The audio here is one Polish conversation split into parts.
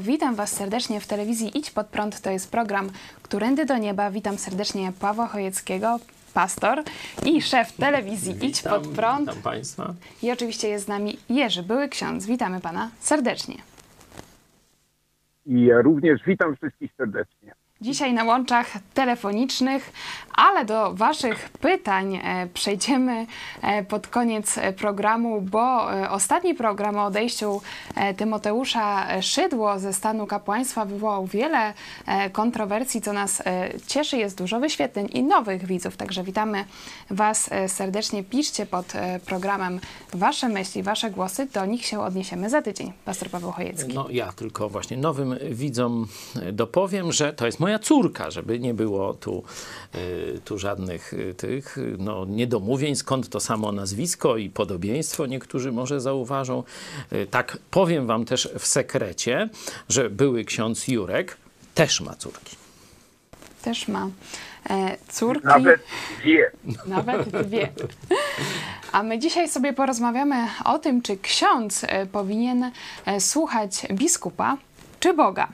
Witam Was serdecznie w telewizji Idź Pod Prąd. To jest program Którędy do Nieba. Witam serdecznie Pawła Chojeckiego, pastor i szef telewizji Idź Witam, Pod Prąd. Witam Państwa. I oczywiście jest z nami Jerzy, były ksiądz. Witamy Pana serdecznie. I ja również witam wszystkich serdecznie. Dzisiaj na łączach telefonicznych, ale do Waszych pytań e, przejdziemy e, pod koniec e, programu, bo ostatni program o odejściu Tymoteusza Szydło ze stanu kapłaństwa wywołał wiele kontrowersji, co nas cieszy. Jest dużo wyświetleń i nowych widzów, także witamy Was serdecznie. Piszcie pod programem Wasze myśli, Wasze głosy, do nich się odniesiemy za tydzień. Pastor Paweł Chojecki. No ja tylko właśnie nowym widzom dopowiem, że to jest moja córka, żeby nie było tu, y, tu żadnych y, tych y, no, niedomówień, skąd to samo nazwisko i podobieństwo niektórzy może zauważą. Tak powiem wam też w sekrecie, że były ksiądz Jurek też ma córki. Też ma e, córki. Nawet wie. Nawet dwie. A my dzisiaj sobie porozmawiamy o tym, czy ksiądz e, powinien e, słuchać biskupa czy Boga.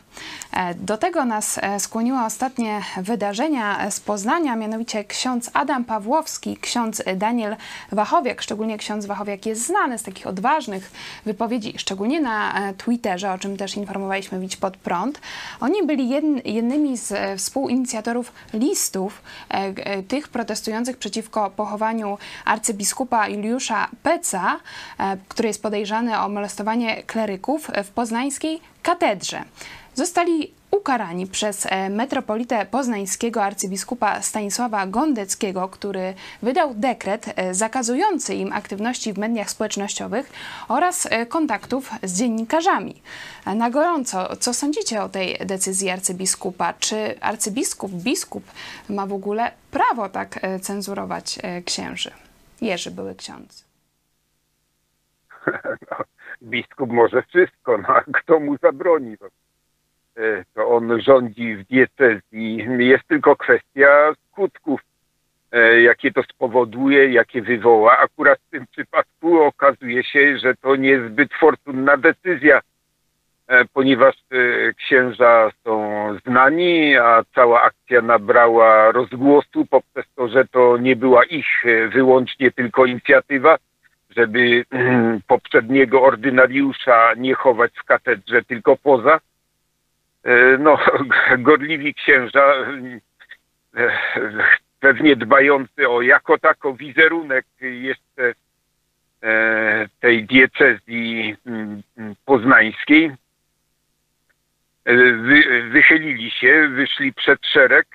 E, Do tego nas e, skłoniły ostatnie wydarzenia z Poznania, mianowicie ksiądz Adam Pawłowski, ksiądz Daniel Wachowiak, szczególnie ksiądz Wachowiak jest znany z takich odważnych wypowiedzi, szczególnie na e, Twitterze, o czym też informowaliśmy Widź Pod Prąd. Oni byli jedn, jednymi z współinicjatorów listów tych protestujących przeciwko pochowaniu arcybiskupa Juliusza Peca, który jest podejrzany o molestowanie kleryków w poznańskiej katedrze. Zostali ukarani przez e, metropolitę poznańskiego arcybiskupa Stanisława Gondeckiego, który wydał dekret e, zakazujący im aktywności w mediach społecznościowych oraz e, kontaktów z dziennikarzami. Na gorąco, co sądzicie o tej decyzji arcybiskupa? Czy arcybiskup, biskup ma w ogóle prawo tak cenzurować księży? Jerzy były ksiądz. No, biskup może wszystko, no a kto mu zabroni? To on rządzi w diecezji. Jest tylko kwestia skutków, e, jakie to spowoduje, jakie wywoła. Akurat w tym przypadku okazuje się, że to niezbyt fortunna decyzja, e, ponieważ e, księża są znani, a cała akcja nabrała rozgłosu poprzez to, że to nie była ich e, wyłącznie tylko inicjatywa, żeby poprzedniego ordynariusza nie chować w katedrze, tylko poza. E, No, gorliwi księża, e, pewnie dbający o jako tako wizerunek jeszcze e, tej diecezji mm, mm, poznańskiej, wy, wychylili się, wyszli przed szereg.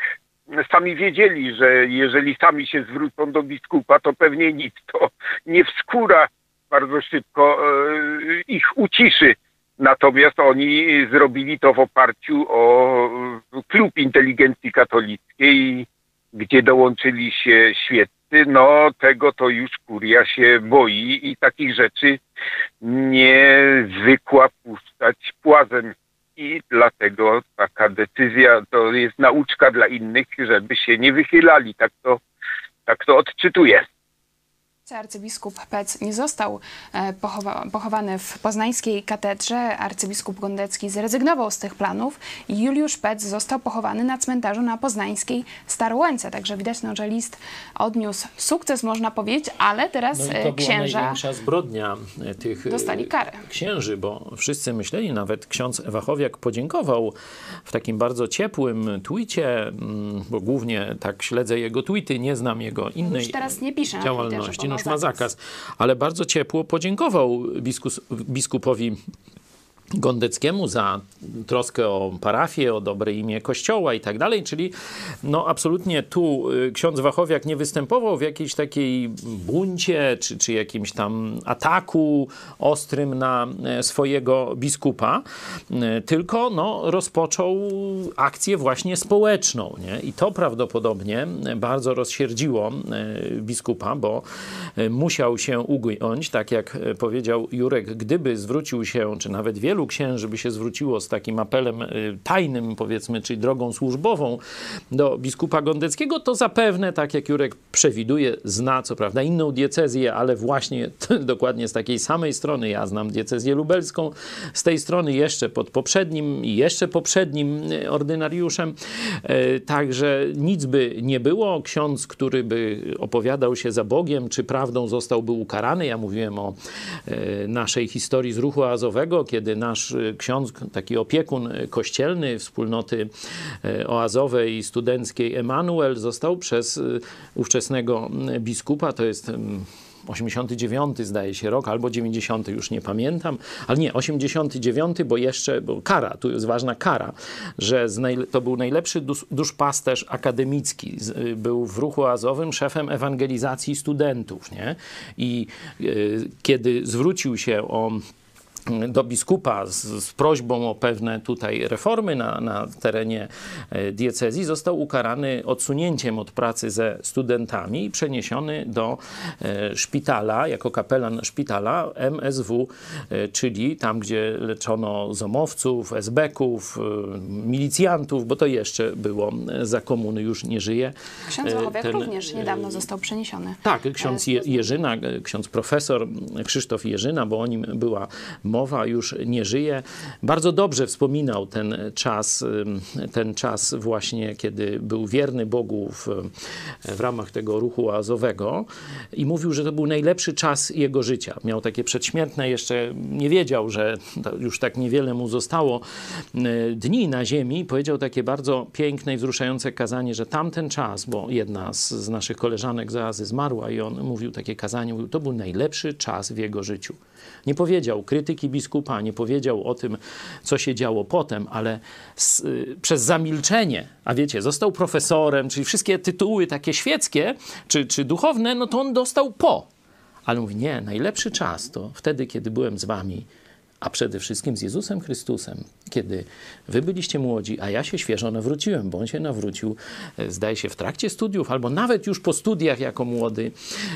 Sami wiedzieli, że jeżeli sami się zwrócą do biskupa, to pewnie nic to nie wskóra bardzo szybko ich uciszy. Natomiast oni zrobili to w oparciu o e, klub inteligencji katolickiej, gdzie dołączyli się świeccy. No tego to już kuria się boi i takich rzeczy nie zwykła puszczać płazem. I dlatego taka decyzja to jest nauczka dla innych, żeby się nie wychylali. Tak to, tak to odczytuję. Arcybiskup Pec nie został e, pochowa pochowany w poznańskiej katedrze. Arcybiskup Gondecki zrezygnował z tych planów i Juliusz Pec został pochowany na cmentarzu na poznańskiej Starłęce. Także widać, no, że list odniósł sukces, można powiedzieć, ale teraz No e, to była księża największa zbrodnia e, tych dostali karę. księży, bo wszyscy myśleli, nawet ksiądz Wachowiak podziękował w takim bardzo ciepłym twicie, mm, bo głównie tak śledzę jego tweety, nie znam jego innej Już teraz nie pisze działalności, no ma już ma zakaz. zakaz, ale bardzo ciepło podziękował biskus, biskupowi Gondeckiemu za troskę o parafię, o dobre imię kościoła i tak dalej, czyli no absolutnie tu y, ksiądz Wachowiak nie występował w jakiejś takiej buncie, czy, czy jakimś tam ataku ostrym na e, swojego biskupa, y, tylko no, rozpoczął akcję właśnie społeczną. Nie? I to prawdopodobnie bardzo rozsierdziło e, biskupa, bo e, musiał się ugiąć, tak jak powiedział Jurek, gdyby zwrócił się, czy nawet wielu wielu księży by się zwróciło z takim apelem y, tajnym, powiedzmy, czyli drogą służbową do biskupa Gondeckiego, to zapewne, tak jak Jurek przewiduje, zna co prawda inną diecezję, ale właśnie dokładnie z takiej samej strony. Ja znam diecezję lubelską, z tej strony jeszcze pod poprzednim i jeszcze poprzednim y, ordynariuszem. Y, także nic by nie było. Ksiądz, który by opowiadał się za Bogiem, czy prawdą zostałby ukarany. Ja mówiłem o naszej historii z ruchu azowego, kiedy nasz y, ksiądz, taki opiekun kościelny wspólnoty y, oazowej i studenckiej Emanuel został przez y, ówczesnego biskupa, to jest 89 zdaje się rok, albo 90, już nie pamiętam, ale nie, 89, bo jeszcze, bo kara, tu jest ważna kara, że to był najlepszy dusz, duszpasterz akademicki, był w ruchu azowym szefem ewangelizacji studentów, nie? I y, kiedy zwrócił się o do biskupa z, z, prośbą o pewne tutaj reformy na, na terenie e, diecezji, został ukarany odsunięciem od pracy ze studentami i przeniesiony do e, szpitala, jako kapelan szpitala MSW, e, czyli tam, gdzie leczono zomowców, esbeków, milicjantów, bo to jeszcze było za komuny, już nie żyje. Ksiądz Wachowiak Ten, również niedawno został przeniesiony. Tak, ksiądz Jerzyna, ksiądz profesor Krzysztof Jerzyna, bo o nim była mowa, już nie żyje. Bardzo dobrze wspominał ten czas, ten czas właśnie, kiedy był wierny Bogu w, w ramach tego ruchu oazowego i mówił, że to był najlepszy czas jego życia. Miał takie przedśmiertne, jeszcze nie wiedział, że już tak niewiele mu zostało dni na ziemi. Powiedział takie bardzo piękne i wzruszające kazanie, że tamten czas, bo jedna z, z naszych koleżanek z Oazy zmarła i on mówił takie kazanie, mówił, to był najlepszy czas w jego życiu. Nie powiedział krytyki biskupa, nie powiedział o tym, co się działo potem, ale z, y, przez zamilczenie, a wiecie, został profesorem, czyli wszystkie tytuły takie świeckie czy, czy duchowne, no to on dostał po. Ale mówi, nie, najlepszy czas to wtedy, kiedy byłem z wami a przede wszystkim z Jezusem Chrystusem, kiedy wy byliście młodzi, a ja się świeżo nawróciłem, bo on się nawrócił, e, zdaje się, w trakcie studiów, albo nawet już po studiach jako młody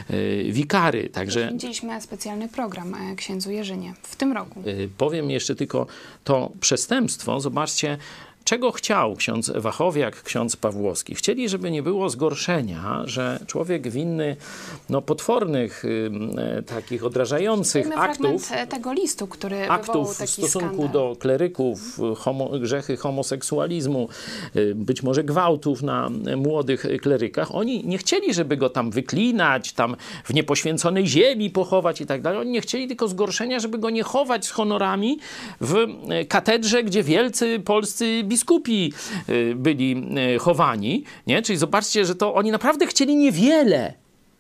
e, wikary. Także Widzieliśmy specjalny program e, księdzu Jerzynie w tym roku. Powiem jeszcze tylko to przestępstwo. Zobaczcie, Czego chciał ksiądz Wachowiak, ksiądz Pawłowski? Chcieli, żeby nie było zgorszenia, że człowiek winny no, potwornych, y, takich odrażających aktów, e, tego listu, który aktów w stosunku skandal. do kleryków, homo, grzechy homoseksualizmu, y, być może gwałtów na młodych klerykach. Oni nie chcieli, żeby go tam wyklinać, tam w niepoświęconej ziemi pochować i tak dalej. Oni nie chcieli tylko zgorszenia, żeby go nie chować z honorami w e, katedrze, gdzie wielcy polscy biskupi y, byli y, chowani, nie? Czyli zobaczcie, że to oni naprawdę chcieli niewiele,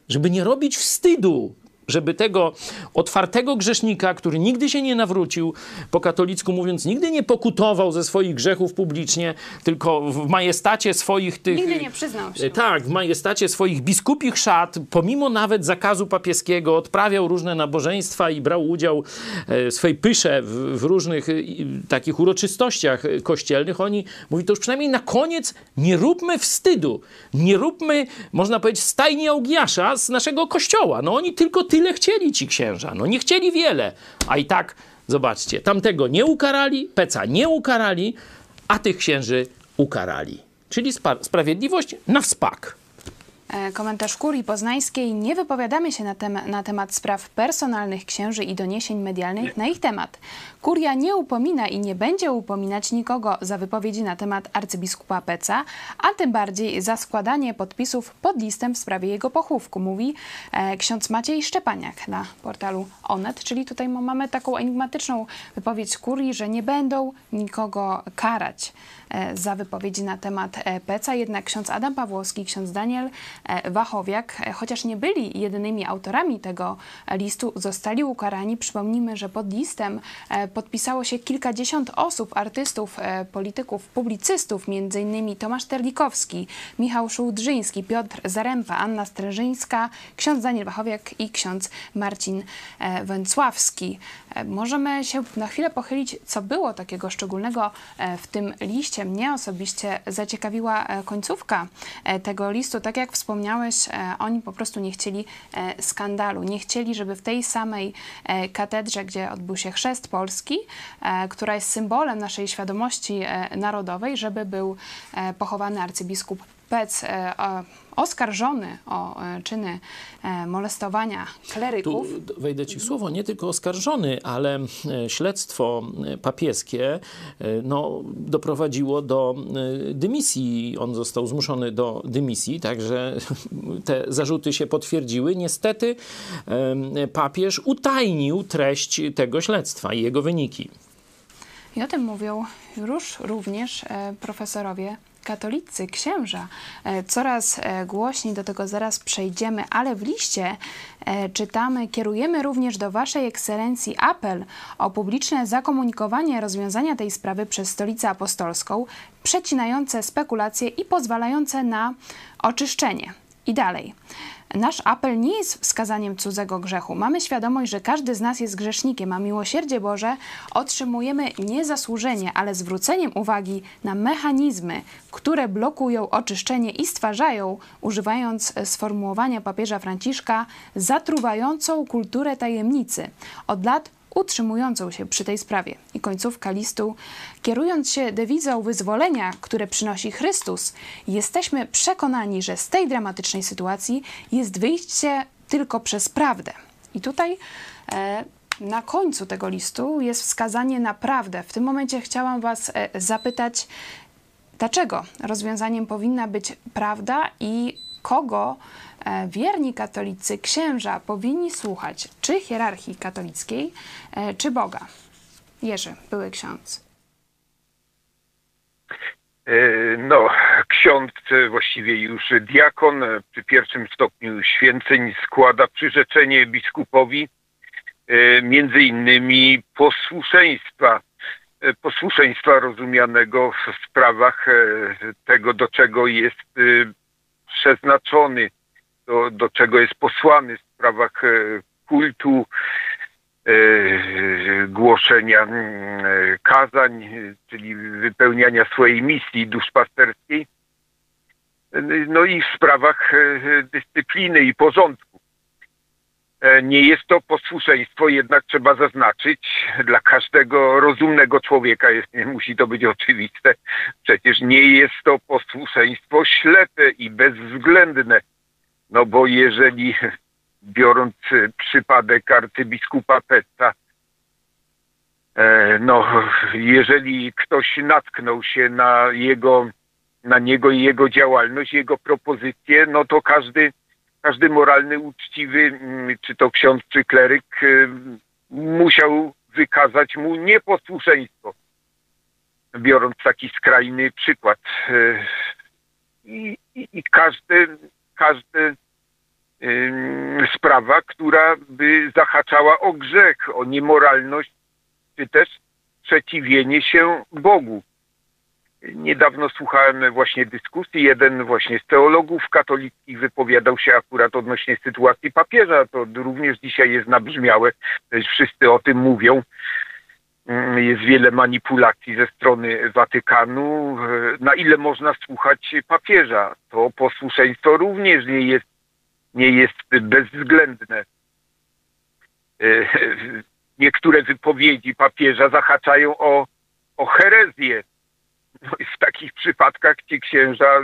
żeby nie robić wstydu żeby tego otwartego grzesznika, który nigdy się nie nawrócił, po katolicku mówiąc, nigdy nie pokutował ze swoich grzechów publicznie, tylko w majestacie swoich tych... Nigdy nie przyznał się. Tak, w majestacie swoich biskupich szat, pomimo nawet zakazu papieskiego, odprawiał różne nabożeństwa i brał udział e, w swojej pysze w, różnych takich uroczystościach kościelnych. Oni mówi, to już przynajmniej na koniec nie róbmy wstydu, nie róbmy, można powiedzieć, stajni Augiasza z naszego kościoła. No oni tylko tyle tyle chcieli ci księża. No nie chcieli wiele, a i tak, zobaczcie, tamtego nie ukarali, Peca nie ukarali, a tych księży ukarali. Czyli sprawiedliwość na wspak. E, komentarz Kurii Poznańskiej. Nie wypowiadamy się na, na, temat spraw personalnych księży i doniesień medialnych na ich temat. Kuria nie upomina i nie będzie upominać nikogo za wypowiedzi na temat arcybiskupa Peca, a tym bardziej za składanie podpisów pod listem w sprawie jego pochówku, mówi e, ksiądz Maciej Szczepaniak na portalu Onet. Czyli tutaj mamy taką enigmatyczną wypowiedź Kurii, że nie będą nikogo karać. E, za wypowiedzi na temat Peca. Jednak ksiądz Adam Pawłowski, ksiądz Daniel Wachowiak. Chociaż nie byli jedynymi autorami tego listu, zostali ukarani. Przypomnijmy, że pod listem podpisało się kilkadziesiąt osób, artystów, polityków, publicystów, m.in. Tomasz Terlikowski, Michał Szułdrzyński, Piotr Zarempa, Anna Strężyńska, ksiądz Daniel Wachowiak i ksiądz Marcin Węcławski. Możemy się na chwilę pochylić, co było takiego szczególnego w tym liście. Mnie osobiście zaciekawiła e, końcówka e, tego listu. Tak jak wspomniałeś, e, oni po prostu nie chcieli skandalu. Nie chcieli, żeby w tej samej katedrze, gdzie odbył się chrzest Polski, która jest symbolem naszej świadomości narodowej, żeby był pochowany arcybiskup Pec oskarżony o e, czyny e, molestowania kleryków. Tu wejdę ci w słowo, nie tylko oskarżony, ale e, śledztwo papieskie no, doprowadziło do dymisji. On został zmuszony do dymisji, także te zarzuty się potwierdziły. Niestety papież utajnił treść tego śledztwa i jego wyniki. I o tym mówią już również profesorowie katolicy, księża, e, coraz e, głośniej, do tego zaraz przejdziemy, ale w liście e, czytamy, kierujemy również do Waszej Ekscelencji apel o publiczne zakomunikowanie rozwiązania tej sprawy przez Stolicę Apostolską, przecinające spekulacje i pozwalające na oczyszczenie. I dalej. Nasz apel nie jest wskazaniem cudzego grzechu. Mamy świadomość, że każdy z nas jest grzesznikiem, a miłosierdzie Boże otrzymujemy nie zasłużenie, ale zwróceniem uwagi na mechanizmy, które blokują oczyszczenie i stwarzają, używając sformułowania papieża Franciszka, zatruwającą kulturę tajemnicy. Od lat utrzymującą się przy tej sprawie. I końcówka listu, kierując się dewizą wyzwolenia, które przynosi Chrystus, jesteśmy przekonani, że z tej dramatycznej sytuacji jest wyjście tylko przez prawdę. I tutaj e, na końcu tego listu jest wskazanie na prawdę. W tym momencie chciałam Was e, zapytać, dlaczego rozwiązaniem powinna być prawda i kogo E, wierni katolicy, księża powinni słuchać czy hierarchii katolickiej, e, czy Boga? Jerzy, były ksiądz. E, no, ksiądz, właściwie już diakon, przy pierwszym stopniu święceń składa przyrzeczenie biskupowi, między innymi posłuszeństwa, posłuszeństwa rozumianego w sprawach tego, do czego jest przeznaczony do, do czego jest posłany w sprawach e, kultu, e, głoszenia e, kazań, czyli wypełniania swojej misji duszpasterskiej, no i w sprawach dyscypliny i porządku. Nie jest to posłuszeństwo, jednak trzeba zaznaczyć, dla każdego rozumnego człowieka jest, musi to być oczywiste. Przecież nie jest to posłuszeństwo ślepe i bezwzględne no bo jeżeli, biorąc przypadek arcybiskupa Petta, e, no, jeżeli ktoś natknął się na jego, na niego i jego działalność, jego propozycje, no to każdy, każdy moralny, uczciwy, mm, czy to ksiądz, czy kleryk, e, musiał wykazać mu nieposłuszeństwo. Biorąc taki skrajny przykład. E, I, i, i każdy, każdy sprawa, która by zahaczała o grzech, o niemoralność, czy też przeciwienie się Bogu. Niedawno słuchałem właśnie dyskusji. Jeden właśnie z teologów katolickich wypowiadał się akurat odnośnie sytuacji papieża. To również dzisiaj jest nabrzmiałe. Wszyscy o tym mówią. Jest wiele manipulacji ze strony Watykanu. Na ile można słuchać papieża? To posłuszeństwo również nie jest nie jest bezwzględne. E, niektóre wypowiedzi papieża zahaczają o, o herezję. No i w takich przypadkach ci księża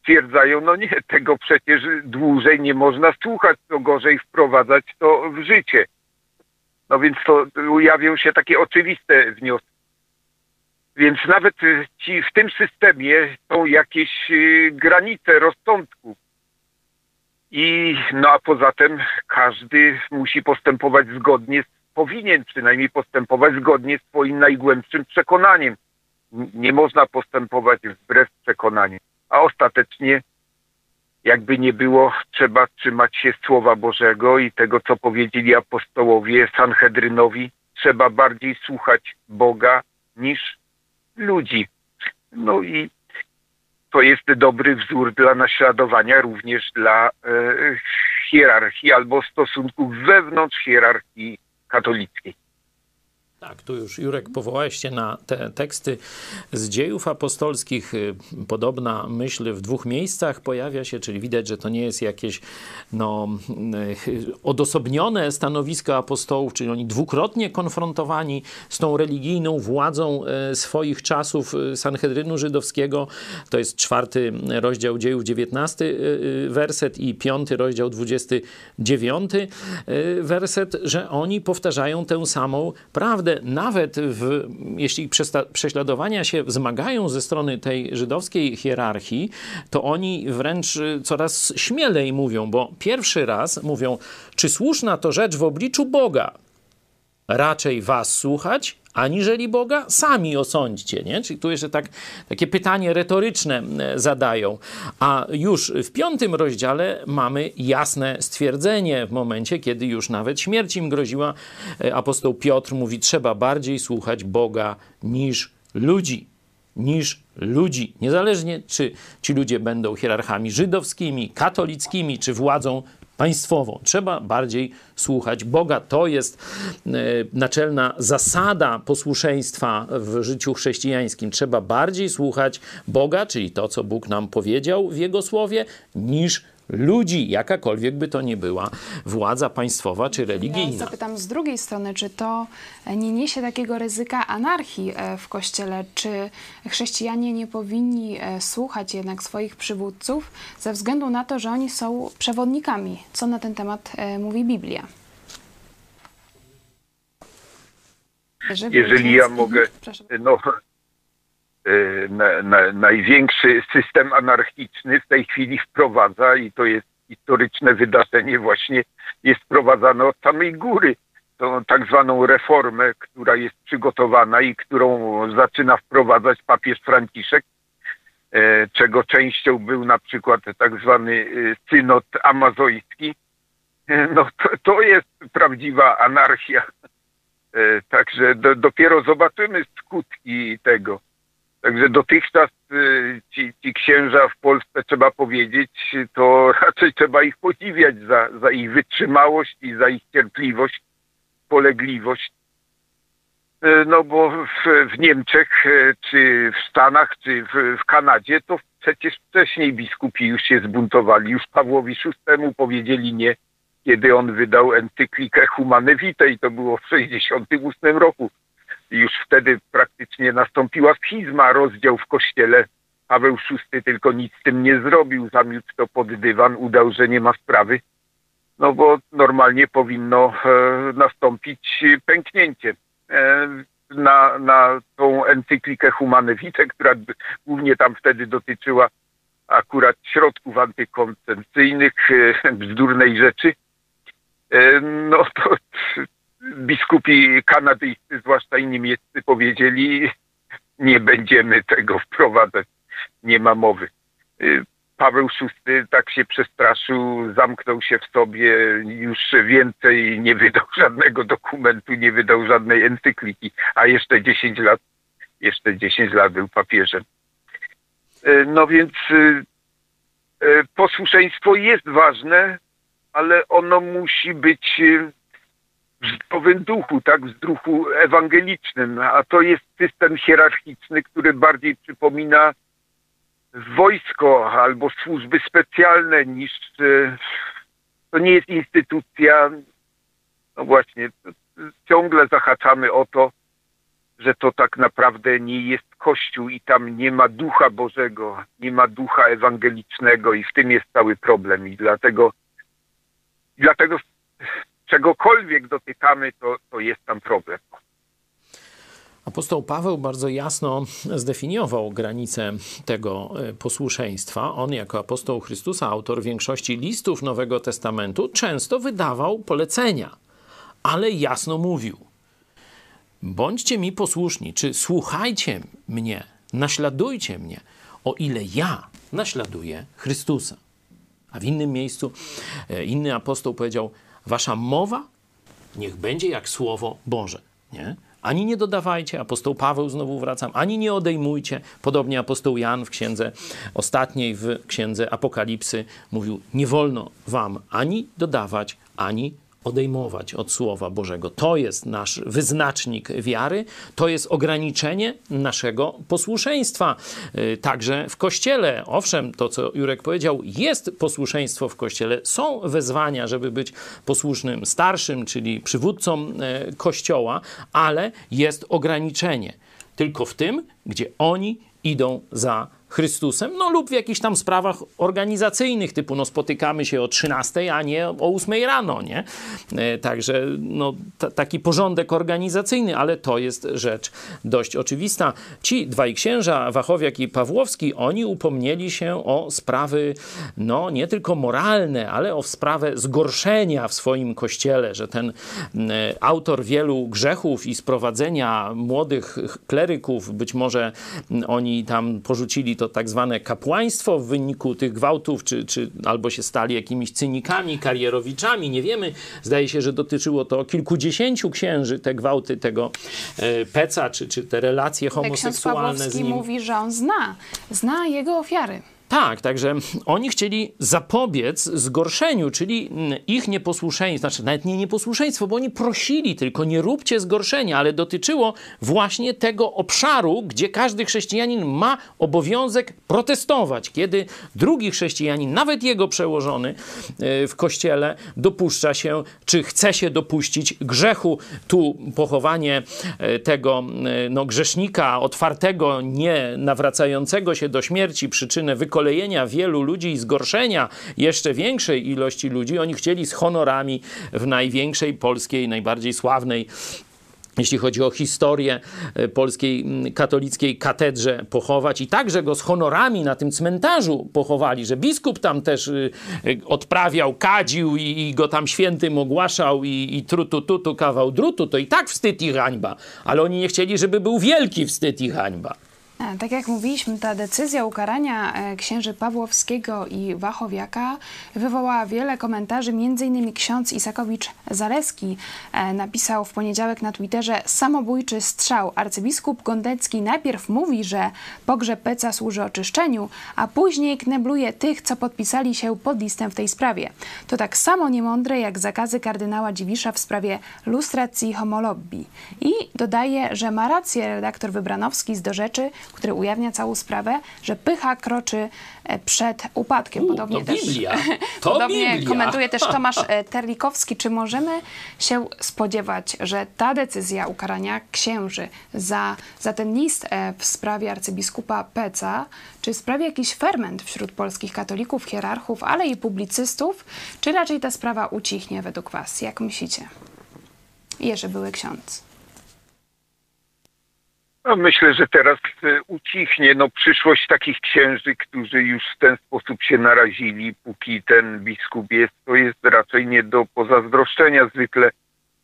stwierdzają, no nie, tego przecież dłużej nie można słuchać, to gorzej wprowadzać to w życie. No więc to ujawią się takie oczywiste wnioski. Więc nawet ci w tym systemie są jakieś y, granice rozsądku. I no a poza tym każdy musi postępować zgodnie, powinien przynajmniej postępować zgodnie z swoim najgłębszym przekonaniem. Nie można postępować wbrew przekonaniu. A ostatecznie jakby nie było, trzeba trzymać się Słowa Bożego i tego, co powiedzieli apostołowie Sanhedrynowi. Trzeba bardziej słuchać Boga niż ludzi. No i to jest dobry wzór dla naśladowania również dla e, hierarchii albo stosunków wewnątrz hierarchii katolickiej. Tak, tu już Jurek powołałeś się na te teksty z dziejów apostolskich. Y, podobna myśl w dwóch miejscach pojawia się, czyli widać, że to nie jest jakieś no, y, odosobnione stanowisko apostołów, czyli oni dwukrotnie konfrontowani z tą religijną władzą y, swoich czasów Sanhedrynu Żydowskiego. To jest czwarty rozdział dziejów, dziewiętnasty werset i piąty rozdział, dwudziesty dziewiąty werset, że oni powtarzają tę samą prawdę nawet w, jeśli prześladowania się wzmagają ze strony tej żydowskiej hierarchii, to oni wręcz y, coraz śmielej mówią, bo pierwszy raz mówią, czy słuszna to rzecz w obliczu Boga? Raczej was słuchać, aniżeli Boga, sami osądźcie, nie? Czyli tu jeszcze tak, takie pytanie retoryczne e, zadają. A już w piątym rozdziale mamy jasne stwierdzenie w momencie, kiedy już nawet śmierć im groziła. E, apostoł Piotr mówi, trzeba bardziej słuchać Boga niż ludzi niż ludzi. Niezależnie, czy ci ludzie będą hierarchami żydowskimi, katolickimi, czy władzą państwową. Trzeba bardziej słuchać Boga. To jest e, naczelna zasada posłuszeństwa w życiu chrześcijańskim. Trzeba bardziej słuchać Boga, czyli to, co Bóg nam powiedział w Jego słowie, niż ludzi, jakakolwiek by to nie była władza państwowa czy religijna. Ja zapytam z drugiej strony, czy to nie niesie takiego ryzyka anarchii e, w Kościele? Czy chrześcijanie nie powinni e, słuchać jednak swoich przywódców ze względu na to, że oni są przewodnikami? Co na ten temat e, mówi Biblia? Jeżeli ja mogę, no, na, na, największy system anarchiczny w tej chwili wprowadza i to jest historyczne wydarzenie właśnie jest wprowadzane od samej góry. Tą tak zwaną reformę, która jest przygotowana i którą zaczyna wprowadzać papież Franciszek, e, czego częścią był na przykład tak zwany y, synod amazoński. E, no to, to jest prawdziwa anarchia. E, także do, dopiero zobaczymy skutki tego. Także dotychczas y, ci, ci księża w Polsce, trzeba powiedzieć, to raczej trzeba ich podziwiać za, za ich wytrzymałość i za ich cierpliwość, polegliwość. Y, no bo w, w Niemczech, y, czy w Stanach, czy w, w Kanadzie, to przecież wcześniej biskupi już się zbuntowali. Już Pawłowi VI powiedzieli nie, kiedy on wydał encyklikę Humane Vitae i to było w 68 roku już wtedy praktycznie nastąpiła schizma, rozdział w kościele. Paweł VI tylko nic z tym nie zrobił, zamiótł to pod dywan, udał, że nie ma sprawy. No bo normalnie powinno e, nastąpić pęknięcie. E, na, na tą encyklikę Humane Vitae, która głównie tam wtedy dotyczyła akurat środków antykoncepcyjnych, e, bzdurnej rzeczy, no to biskupi kanadyjscy, zwłaszcza i niemieccy, powiedzieli, nie będziemy tego wprowadzać, nie ma mowy. Y, Paweł VI tak się przestraszył, zamknął się w sobie, już więcej nie wydał żadnego dokumentu, nie wydał żadnej encykliki, a jeszcze 10 lat, jeszcze 10 lat był papieżem. Y, no więc y, posłuszeństwo jest ważne, ale ono musi być w zdrowym duchu, tak, w duchu ewangelicznym, a to jest system hierarchiczny, który bardziej przypomina wojsko albo służby specjalne niż e, to nie jest instytucja. No właśnie, ciągle zahaczamy o to, że to tak naprawdę nie jest Kościół i tam nie ma ducha Bożego, nie ma ducha ewangelicznego i w tym jest cały problem i dlatego dlatego czegokolwiek dotykamy, to, to jest tam problem. Apostoł Paweł bardzo jasno zdefiniował granice tego e, posłuszeństwa. On, jako apostoł Chrystusa, autor większości listów Nowego Testamentu, często wydawał polecenia, ale jasno mówił: Bądźcie mi posłuszni, czy słuchajcie mnie, naśladujcie mnie, o ile ja naśladuję Chrystusa. A w innym miejscu e, inny apostoł powiedział: Wasza mowa niech będzie jak słowo Boże. Nie? Ani nie dodawajcie, apostoł Paweł znowu wracam, ani nie odejmujcie. Podobnie apostoł Jan w księdze ostatniej, w księdze Apokalipsy mówił: Nie wolno wam ani dodawać, ani odejmować od Słowa Bożego. To jest nasz wyznacznik wiary, to jest ograniczenie naszego posłuszeństwa. Y, także w Kościele, owszem, to co Jurek powiedział, jest posłuszeństwo w Kościele, są wezwania, żeby być posłusznym starszym, czyli przywódcom e, Kościoła, ale jest ograniczenie. Tylko w tym, gdzie oni idą za Chrystusem, no lub w jakichś tam sprawach organizacyjnych, typu no spotykamy się o 13, a nie o 8 rano, nie? E, także no, taki porządek organizacyjny, ale to jest rzecz dość oczywista. Ci dwaj księża, Wachowiak i Pawłowski, oni upomnieli się o sprawy, no nie tylko moralne, ale o sprawę zgorszenia w swoim kościele, że ten e, autor wielu grzechów i sprowadzenia młodych kleryków, być może oni tam porzucili to tak zwane kapłaństwo w wyniku tych gwałtów, czy, czy albo się stali jakimiś cynikami, karierowiczami, nie wiemy. Zdaje się, że dotyczyło to kilkudziesięciu księży, te gwałty tego e, peca, czy, czy te relacje homoseksualne z nim. mówi, że on zna, zna jego ofiary. Tak, także oni chcieli zapobiec zgorszeniu, czyli ich nieposłuszeństwo, znaczy nawet nie nieposłuszeństwo, bo oni prosili tylko nie róbcie zgorszenia, ale dotyczyło właśnie tego obszaru, gdzie każdy chrześcijanin ma obowiązek protestować, kiedy drugi chrześcijanin, nawet jego przełożony e, w kościele, dopuszcza się, czy chce się dopuścić grzechu. Tu pochowanie e, tego e, no, grzesznika otwartego, nie nawracającego się do śmierci, przyczynę wykolenia wykolejenia wielu ludzi i zgorszenia jeszcze większej ilości ludzi, oni chcieli z honorami w największej polskiej, najbardziej sławnej jeśli chodzi o historię e, polskiej katolickiej katedrze pochować. I także go z honorami na tym cmentarzu pochowali, że biskup tam też y, y, odprawiał, kadził i, i go tam świętym ogłaszał i, i trutu tutu kawał drutu, to i tak wstyd i hańba, ale oni nie chcieli, żeby był wielki wstyd i hańba. E, tak jak mówiliśmy, ta decyzja ukarania e, księży Pawłowskiego i Wachowiaka wywołała wiele komentarzy. Innymi ksiądz Isakowicz-Zaleski e, napisał w poniedziałek na Twitterze samobójczy strzał. Arcybiskup Gondecki najpierw mówi, że pogrzeb Peca służy oczyszczeniu, a później knebluje tych, co podpisali się pod listem w tej sprawie. To tak samo niemądre jak zakazy kardynała Dziwisza w sprawie lustracji homolobbii. I dodaje, że ma rację redaktor Wybranowski z Do Rzeczy, który ujawnia całą sprawę, że pycha kroczy e, przed upadkiem. Podobnie to też, Biblia. To podobnie Biblia. komentuje też Tomasz e, Terlikowski. Czy możemy się spodziewać, że ta decyzja ukarania księży za, za ten list e, w sprawie arcybiskupa Peca, czy sprawi jakiś ferment wśród polskich katolików, hierarchów, ale i publicystów, czy raczej ta sprawa ucichnie według Was? Jak myślicie? Jerzy były ksiądz. No myślę, że teraz e, ucichnie no, przyszłość takich księży, którzy już w ten sposób się narazili, póki ten biskup jest, to jest raczej nie do pozazdroszczenia. Zwykle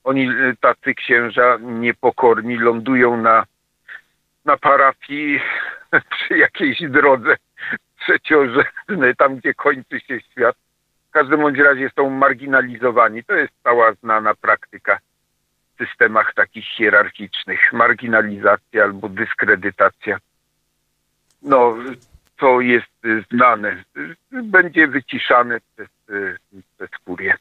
oni, e, tacy księża niepokorni, lądują na, na parafii przy jakiejś drodze trzeciorzędnej, tam gdzie kończy się świat. W każdym bądź razie są marginalizowani. To jest cała znana praktyka systemach takich hierarchicznych, marginalizacja albo dyskredytacja. No, to jest znane. Będzie wyciszane przez, przez kurię.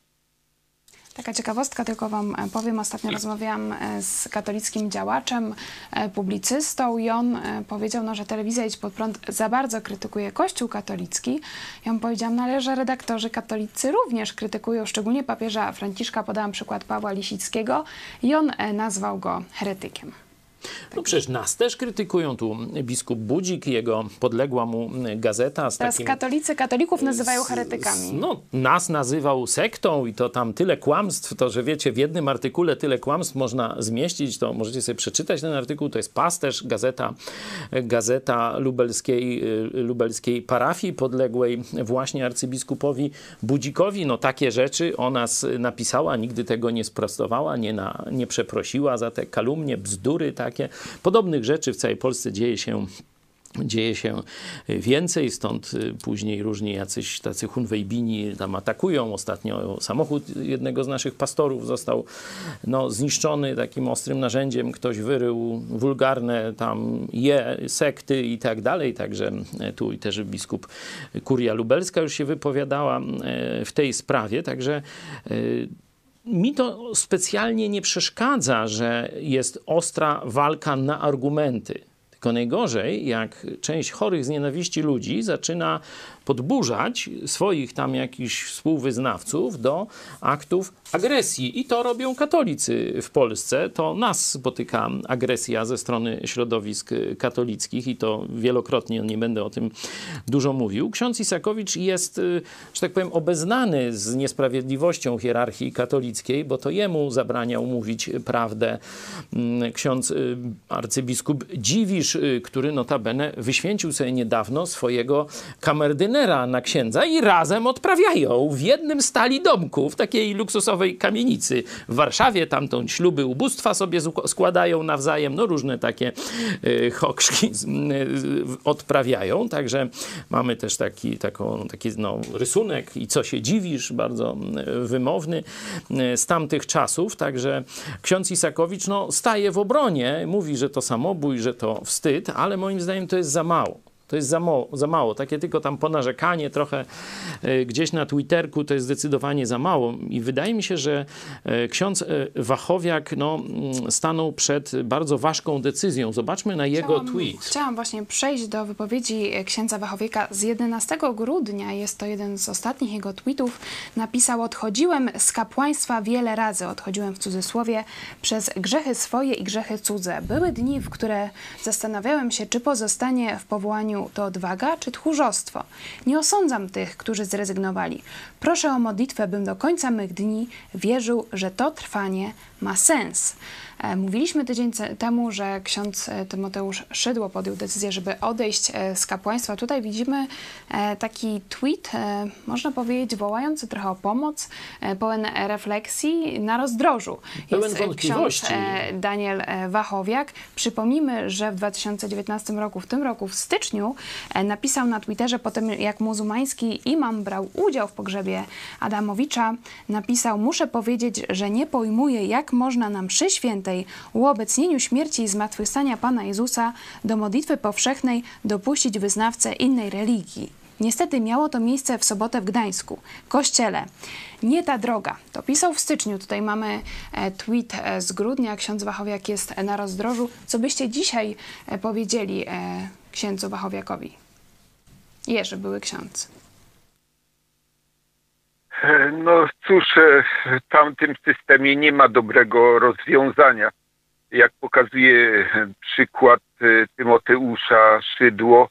Taka ciekawostka, tylko Wam e, powiem. Ostatnio rozmawiałam e, z katolickim działaczem, e, publicystą i on powiedział, no, że telewizja Idź Pod Prąd za bardzo krytykuje Kościół katolicki. Ja mu powiedziałam, no ale że redaktorzy katolicy również krytykują, szczególnie papieża Franciszka. Podałam przykład Pawła Lisickiego i on nazwał go heretykiem. No przecież nas też krytykują tu biskup Budzik, jego podległa mu gazeta. Z Teraz takim, katolicy katolików nazywają heretykami. Z, no, nas nazywał sektą i to tam tyle kłamstw, to że wiecie, w jednym artykule tyle kłamstw można zmieścić, to możecie sobie przeczytać ten artykuł, to jest pasterz, gazeta, gazeta lubelskiej, lubelskiej parafii podległej właśnie arcybiskupowi Budzikowi. No takie rzeczy o nas napisała, nigdy tego nie sprostowała, nie, na, nie przeprosiła za te kalumnie, bzdury takie. Podobnych rzeczy w całej Polsce dzieje się dzieje się więcej, stąd później różni jacyś tacy hunwejbini tam atakują. Ostatnio samochód jednego z naszych pastorów został no, zniszczony takim ostrym narzędziem. Ktoś wyrył wulgarne tam je, sekty i tak dalej. Także tu i też biskup Kuria Lubelska już się wypowiadała e, w tej sprawie. Także e, mi to specjalnie nie przeszkadza, że jest ostra walka na argumenty. Tylko najgorzej, jak część chorych z nienawiści ludzi zaczyna podburzać swoich tam jakichś współwyznawców do aktów agresji. I to robią katolicy w Polsce. To nas spotyka agresja ze strony środowisk katolickich i to wielokrotnie, nie będę o tym dużo mówił. Ksiądz Isakowicz jest, y, że tak powiem, obeznany z niesprawiedliwością hierarchii katolickiej, bo to jemu zabraniał mówić prawdę mm, ksiądz y, arcybiskup Dziwisz, y, który notabene wyświęcił sobie niedawno swojego na księdza i razem odprawiają w jednym stali domku, w takiej luksusowej kamienicy w Warszawie. Tamtą śluby ubóstwa sobie składają nawzajem, no różne takie y, hokrzki y, odprawiają. Także mamy też taki, taką, taki no, rysunek i co się dziwisz, bardzo y, wymowny y, z tamtych czasów. Także ksiądz Isakowicz no, staje w obronie, mówi, że to samobój, że to wstyd, ale moim zdaniem to jest za mało. To jest za, mało, za mało. Takie tylko tam ponarzekanie trochę e, gdzieś na Twitterku to jest zdecydowanie za mało. I wydaje mi się, że e, ksiądz e, Wachowiak no, mm, stanął przed bardzo ważką decyzją. Zobaczmy na jego chciałam, tweet. Chciałam właśnie przejść do wypowiedzi księdza Wachowiaka z 11 grudnia. Jest to jeden z ostatnich jego tweetów. Napisał: Odchodziłem z kapłaństwa wiele razy, odchodziłem w cudzysłowie przez grzechy swoje i grzechy cudze. Były dni, w które zastanawiałem się, czy pozostanie w powołaniu to odwaga czy tchórzostwo. Nie osądzam tych, którzy zrezygnowali. Proszę o modlitwę, bym do końca mych dni wierzył, że to trwanie ma sens. E, mówiliśmy tydzień temu, że ksiądz e, Tymoteusz Szydło podjął decyzję, żeby odejść e, z kapłaństwa. Tutaj widzimy taki tweet, można powiedzieć, wołający trochę o pomoc, pełen refleksji na rozdrożu. Pełen wątpliwości. Ksiądz Daniel Wachowiak. Przypomnijmy, że w 2019 roku, w tym roku, w styczniu, napisał na Twitterze po tym, jak muzułmański imam brał udział w pogrzebie Adamowicza, napisał, muszę powiedzieć, że nie pojmuję, jak można nam przy Świętej uobecnieniu śmierci i zmartwychwstania Pana Jezusa do modlitwy powszechnej dopuścić wyznawcę innej religii. Niestety miało to miejsce w sobotę w Gdańsku, kościele. Nie ta droga. To pisał w styczniu. Tutaj mamy e, tweet e, z grudnia. Ksiądz Wachowiak jest na rozdrożu. Co byście dzisiaj e, powiedzieli księdzu Wachowiakowi? Jerzy, były ksiądz. No cóż, w tamtym systemie nie ma dobrego rozwiązania. Jak pokazuje przykład e, Tymoteusza Szydło,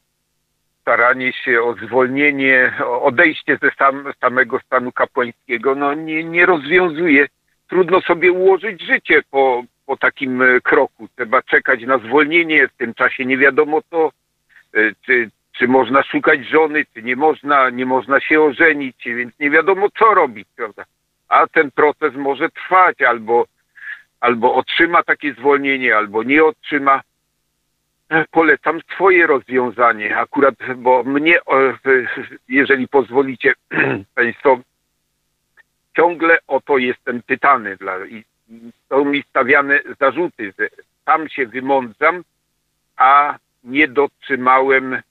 staranie się o zwolnienie, o odejście ze sam, samego stanu kapłańskiego, no nie, nie rozwiązuje. Trudno sobie ułożyć życie po, po takim e, kroku. Trzeba czekać na zwolnienie, w tym czasie nie wiadomo e, czy, czy można szukać żony, czy nie można, nie można się ożenić, więc nie wiadomo co robić, prawda? A ten proces może trwać, albo, albo otrzyma takie zwolnienie, albo nie otrzyma. Polecam swoje rozwiązanie, akurat, bo mnie, jeżeli pozwolicie Państwo, ciągle o to jestem pytany dla, i są mi stawiane zarzuty, że sam się wymądrzam, a nie dotrzymałem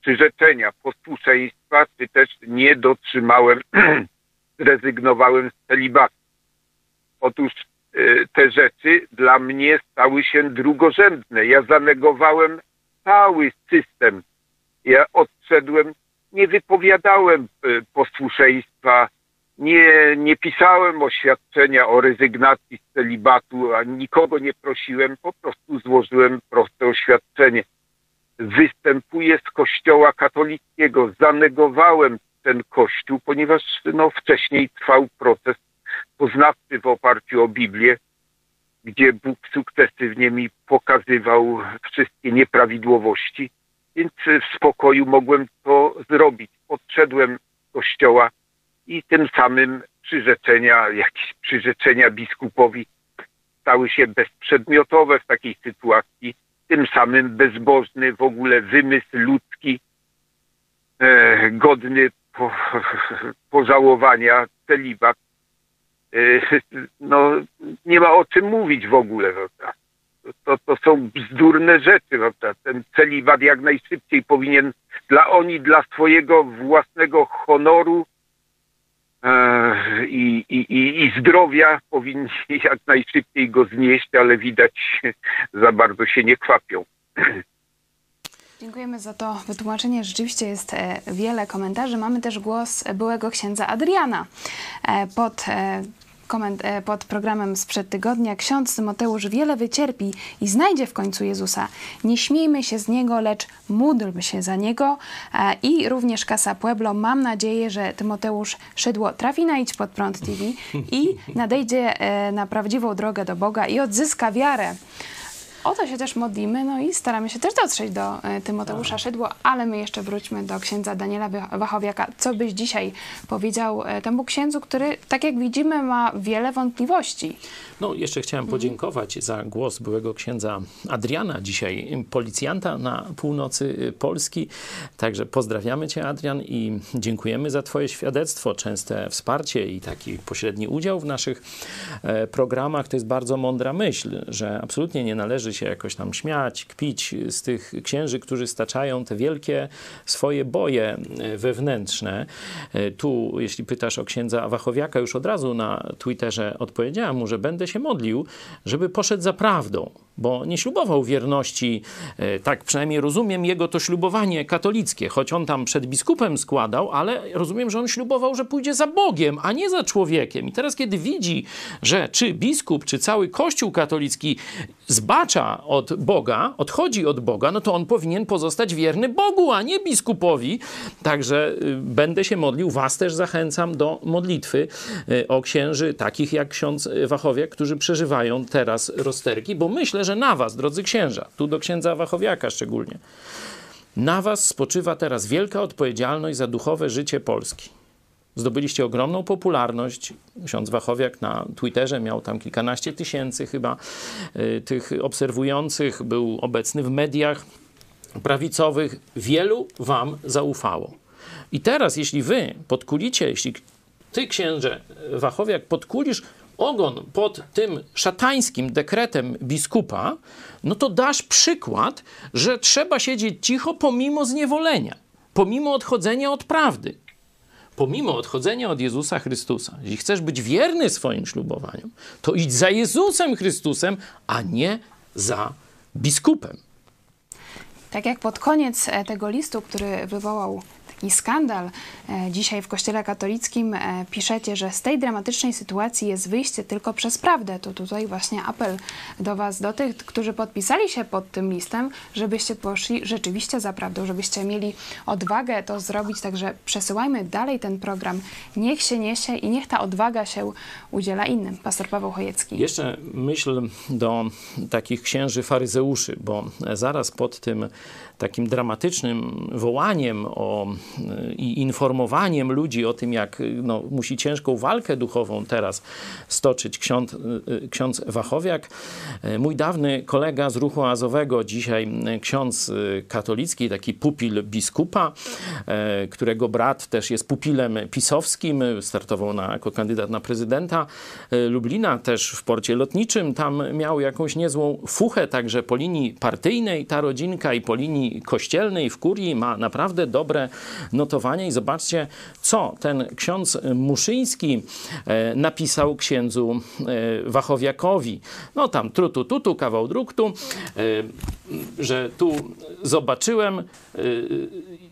przyrzeczenia posłuszeństwa, czy też nie dotrzymałem, zrezygnowałem z celibatu. Otóż y, te rzeczy dla mnie stały się drugorzędne. Ja zanegowałem cały system. Ja odszedłem, nie wypowiadałem y, posłuszeństwa, nie, nie pisałem oświadczenia o rezygnacji z celibatu, a nikogo nie prosiłem, po prostu złożyłem proste oświadczenie występuję z kościoła katolickiego. Zanegowałem ten kościół, ponieważ no, wcześniej trwał proces poznawczy w oparciu o Biblię, gdzie Bóg sukcesywnie mi pokazywał wszystkie nieprawidłowości, więc w spokoju mogłem to zrobić. Odszedłem z kościoła i tym samym przyrzeczenia, jakieś przyrzeczenia biskupowi stały się bezprzedmiotowe w takiej sytuacji. Tym samym bezbożny w ogóle wymysł ludzki, e, godny po, pożałowania, celibat. E, no, nie ma o czym mówić w ogóle. Prawda? To, to są bzdurne rzeczy. Prawda? Ten celibat jak najszybciej powinien dla oni, dla swojego własnego honoru i, i, i zdrowia powinni jak najszybciej go znieść, ale widać za bardzo się nie kwapią. Dziękujemy za to wytłumaczenie. Rzeczywiście jest e, wiele komentarzy. Mamy też głos byłego księdza Adriana e, pod e, pod programem sprzed tygodnia ksiądz Tymoteusz wiele wycierpi i znajdzie w końcu Jezusa. Nie śmiejmy się z Niego, lecz módlmy się za Niego. I również Kasa Pueblo. Mam nadzieję, że Tymoteusz Szydło trafi na Idź Pod Prąd TV i nadejdzie na prawdziwą drogę do Boga i odzyska wiarę. O to się też modlimy, no i staramy się też dotrzeć do e, Tymoteusza tak. Szydło, ale my jeszcze wróćmy do księdza Daniela Wachowiaka. Co byś dzisiaj powiedział e, temu księdzu, który, tak jak widzimy, ma wiele wątpliwości? No, jeszcze chciałem mhm. podziękować za głos byłego księdza Adriana, dzisiaj policjanta na północy y, Polski. Także pozdrawiamy cię, Adrian, i dziękujemy za twoje świadectwo, częste wsparcie i taki pośredni udział w naszych e, programach. To jest bardzo mądra myśl, że absolutnie nie należy się jakoś tam śmiać, kpić z tych księży, którzy staczają te wielkie swoje boje e, wewnętrzne. E, tu, jeśli pytasz o księdza Wachowiaka, już od razu na Twitterze odpowiedziałem mu, że będę się modlił, żeby poszedł za prawdą, bo nie ślubował wierności, e, tak przynajmniej rozumiem jego to ślubowanie katolickie, choć on tam przed biskupem składał, ale rozumiem, że on ślubował, że pójdzie za Bogiem, a nie za człowiekiem. I teraz, kiedy widzi, że czy biskup, czy cały Kościół katolicki zbacza od Boga, odchodzi od Boga, no to on powinien pozostać wierny Bogu, a nie biskupowi. Także y, będę się modlił, was też zachęcam do modlitwy y, o księży takich jak ksiądz Wachowiak, którzy przeżywają teraz rozterki, bo myślę, że na was, drodzy księża, tu do księdza Wachowiaka szczególnie, na was spoczywa teraz wielka odpowiedzialność za duchowe życie Polski. Zdobyliście ogromną popularność. Ksiądz Wachowiak na Twitterze miał tam kilkanaście tysięcy chyba y, tych obserwujących, był obecny w mediach prawicowych. Wielu wam zaufało. I teraz, jeśli wy podkulicie, jeśli ty, księże Wachowiak, podkulisz ogon pod tym szatańskim dekretem biskupa, no to dasz przykład, że trzeba siedzieć cicho pomimo zniewolenia, pomimo odchodzenia od prawdy, pomimo odchodzenia od Jezusa Chrystusa. Jeśli chcesz być wierny swoim ślubowaniom, to idź za Jezusem Chrystusem, a nie za biskupem. Tak jak pod koniec e, tego listu, który wywołał taki skandal. E, dzisiaj w Kościele katolickim e, piszecie, że z tej dramatycznej sytuacji jest wyjście tylko przez prawdę. To tutaj właśnie apel do Was, do tych, którzy podpisali się pod tym listem, żebyście poszli rzeczywiście za prawdą, żebyście mieli odwagę to zrobić. Także przesyłajmy dalej ten program. Niech się niesie i niech ta odwaga się udziela innym. Pastor Paweł Chojecki. Jeszcze myśl do takich księży faryzeuszy, bo zaraz pod tym takim dramatycznym wołaniem o, i informowaniem ludzi o tym, jak no, musi ciężką walkę duchową teraz stoczyć ksiądz, ksiądz Wachowiak. Mój dawny kolega z ruchu azowego, dzisiaj ksiądz katolicki, taki pupil biskupa, którego brat też jest pupilem pisowskim, startował na, jako kandydat na prezydenta Lublina, też w porcie lotniczym. Tam miał jakąś niezłą fuchę, także po linii partyjnej ta rodzinka i po linii kościelnej w kurii ma naprawdę dobre notowania i zobaczcie, co ten ksiądz Muszyński e, napisał księdzu e, Wachowiakowi. No tam trutu tutu, kawał druktu, e, że tu zobaczyłem,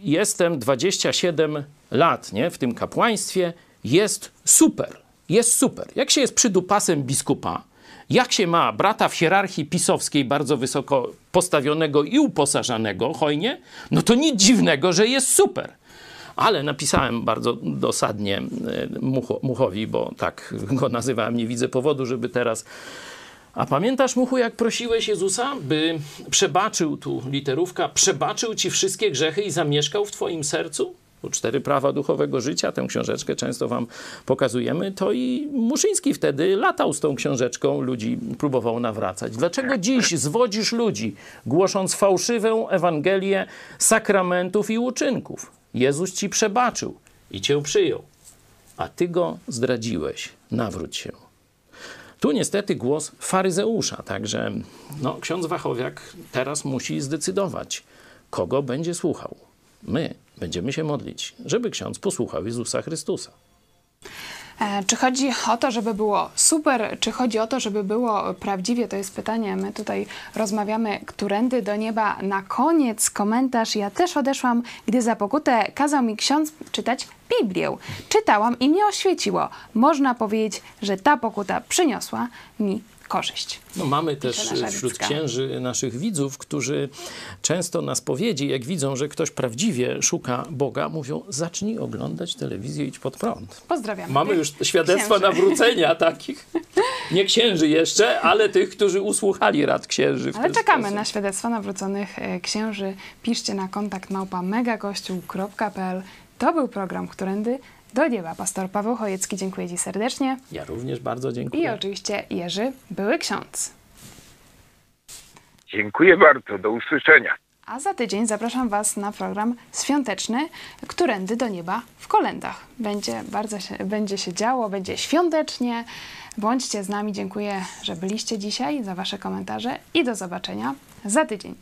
jestem 27 lat nie, w tym kapłaństwie, jest super, jest super. Jak się jest przydupasem biskupa, jak się ma brata w hierarchii pisowskiej bardzo wysoko postawionego i uposażanego hojnie, no to nic dziwnego, że jest super. Ale napisałem bardzo dosadnie e, Mucho, Muchowi, bo tak go nazywałem, nie widzę powodu, żeby teraz a pamiętasz, Muchu, jak prosiłeś Jezusa, by przebaczył tu literówka, przebaczył ci wszystkie grzechy i zamieszkał w twoim sercu? Cztery prawa duchowego życia, tę książeczkę często wam pokazujemy, to i Muszyński wtedy latał z tą książeczką, ludzi próbował nawracać. Dlaczego dziś zwodzisz ludzi, głosząc fałszywą Ewangelię sakramentów i uczynków? Jezus ci przebaczył i cię przyjął, a ty go zdradziłeś. Nawróć się. Tu niestety głos faryzeusza, także no, ksiądz Wachowiak teraz musi zdecydować, kogo będzie słuchał. My będziemy się modlić, żeby ksiądz posłuchał Jezusa Chrystusa. E, Czy chodzi o to, żeby było super, czy chodzi o to, żeby było prawdziwie? To jest pytanie. My tutaj rozmawiamy, którędy do nieba. Na koniec komentarz. Ja też odeszłam, gdy za pokutę kazał mi ksiądz czytać Biblię. Czytałam i mnie oświeciło. Można powiedzieć, że ta pokuta przyniosła mi korzyść. No, mamy też wśród księży naszych widzów, którzy często na spowiedzi, jak widzą, że ktoś prawdziwie szuka Boga, mówią: zacznij oglądać telewizję, idź pod prąd. Pozdrawiam. Mamy już świadectwa Księży. nawrócenia takich. Nie księży jeszcze, ale tych, którzy usłuchali rad księży. Ale czekamy sposób. na świadectwa nawróconych e, księży. Piszcie na kontakt małpa megakościół.pl. To był program Którędy do nieba. Pastor Paweł Chojecki, dziękuję Ci serdecznie. Ja również bardzo I dziękuję. oczywiście Jerzy, były ksiądz. Dziękuję bardzo, do usłyszenia. A za tydzień zapraszam Was na program świąteczny Którędy do nieba w kolendach. Będzie bardzo się, będzie się działo, będzie świątecznie. Bądźcie z nami. Dziękuję, że byliście dzisiaj, za Wasze komentarze i do zobaczenia za tydzień.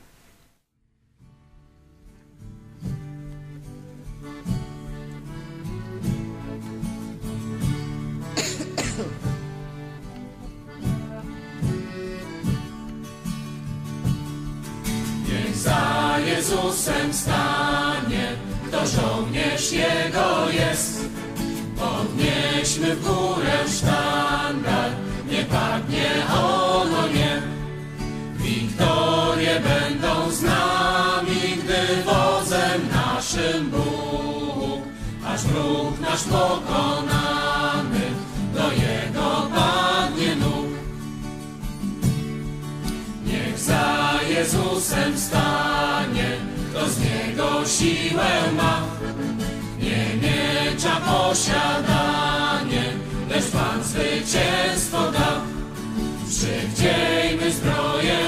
Za Jezusem stanie, kto żołnierz Jego jest. Podnieśmy w górę sztandar, nie padnie ono nie. Wiktorie będą z nami, gdy wodzem naszym Bóg, aż wróg nasz pokonany, do Jego padnie nóg. Niech za Jezusem stanie, kto z Niego siłę ma. Nie miecza posiadanie, lecz Pan zwycięstwo da. Przywdziejmy zbroję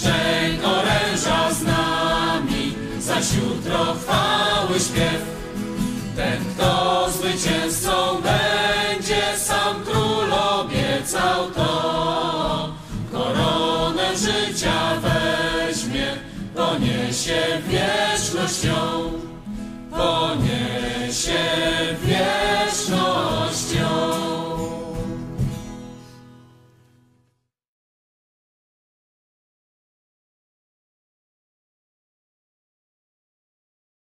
szczęk oręża z nami, zaś jutro chwały śpiew. Ten, kto zwycięzcą będzie, sam król obiecał to. Koronę życia weźmie, poniesie wiecznością.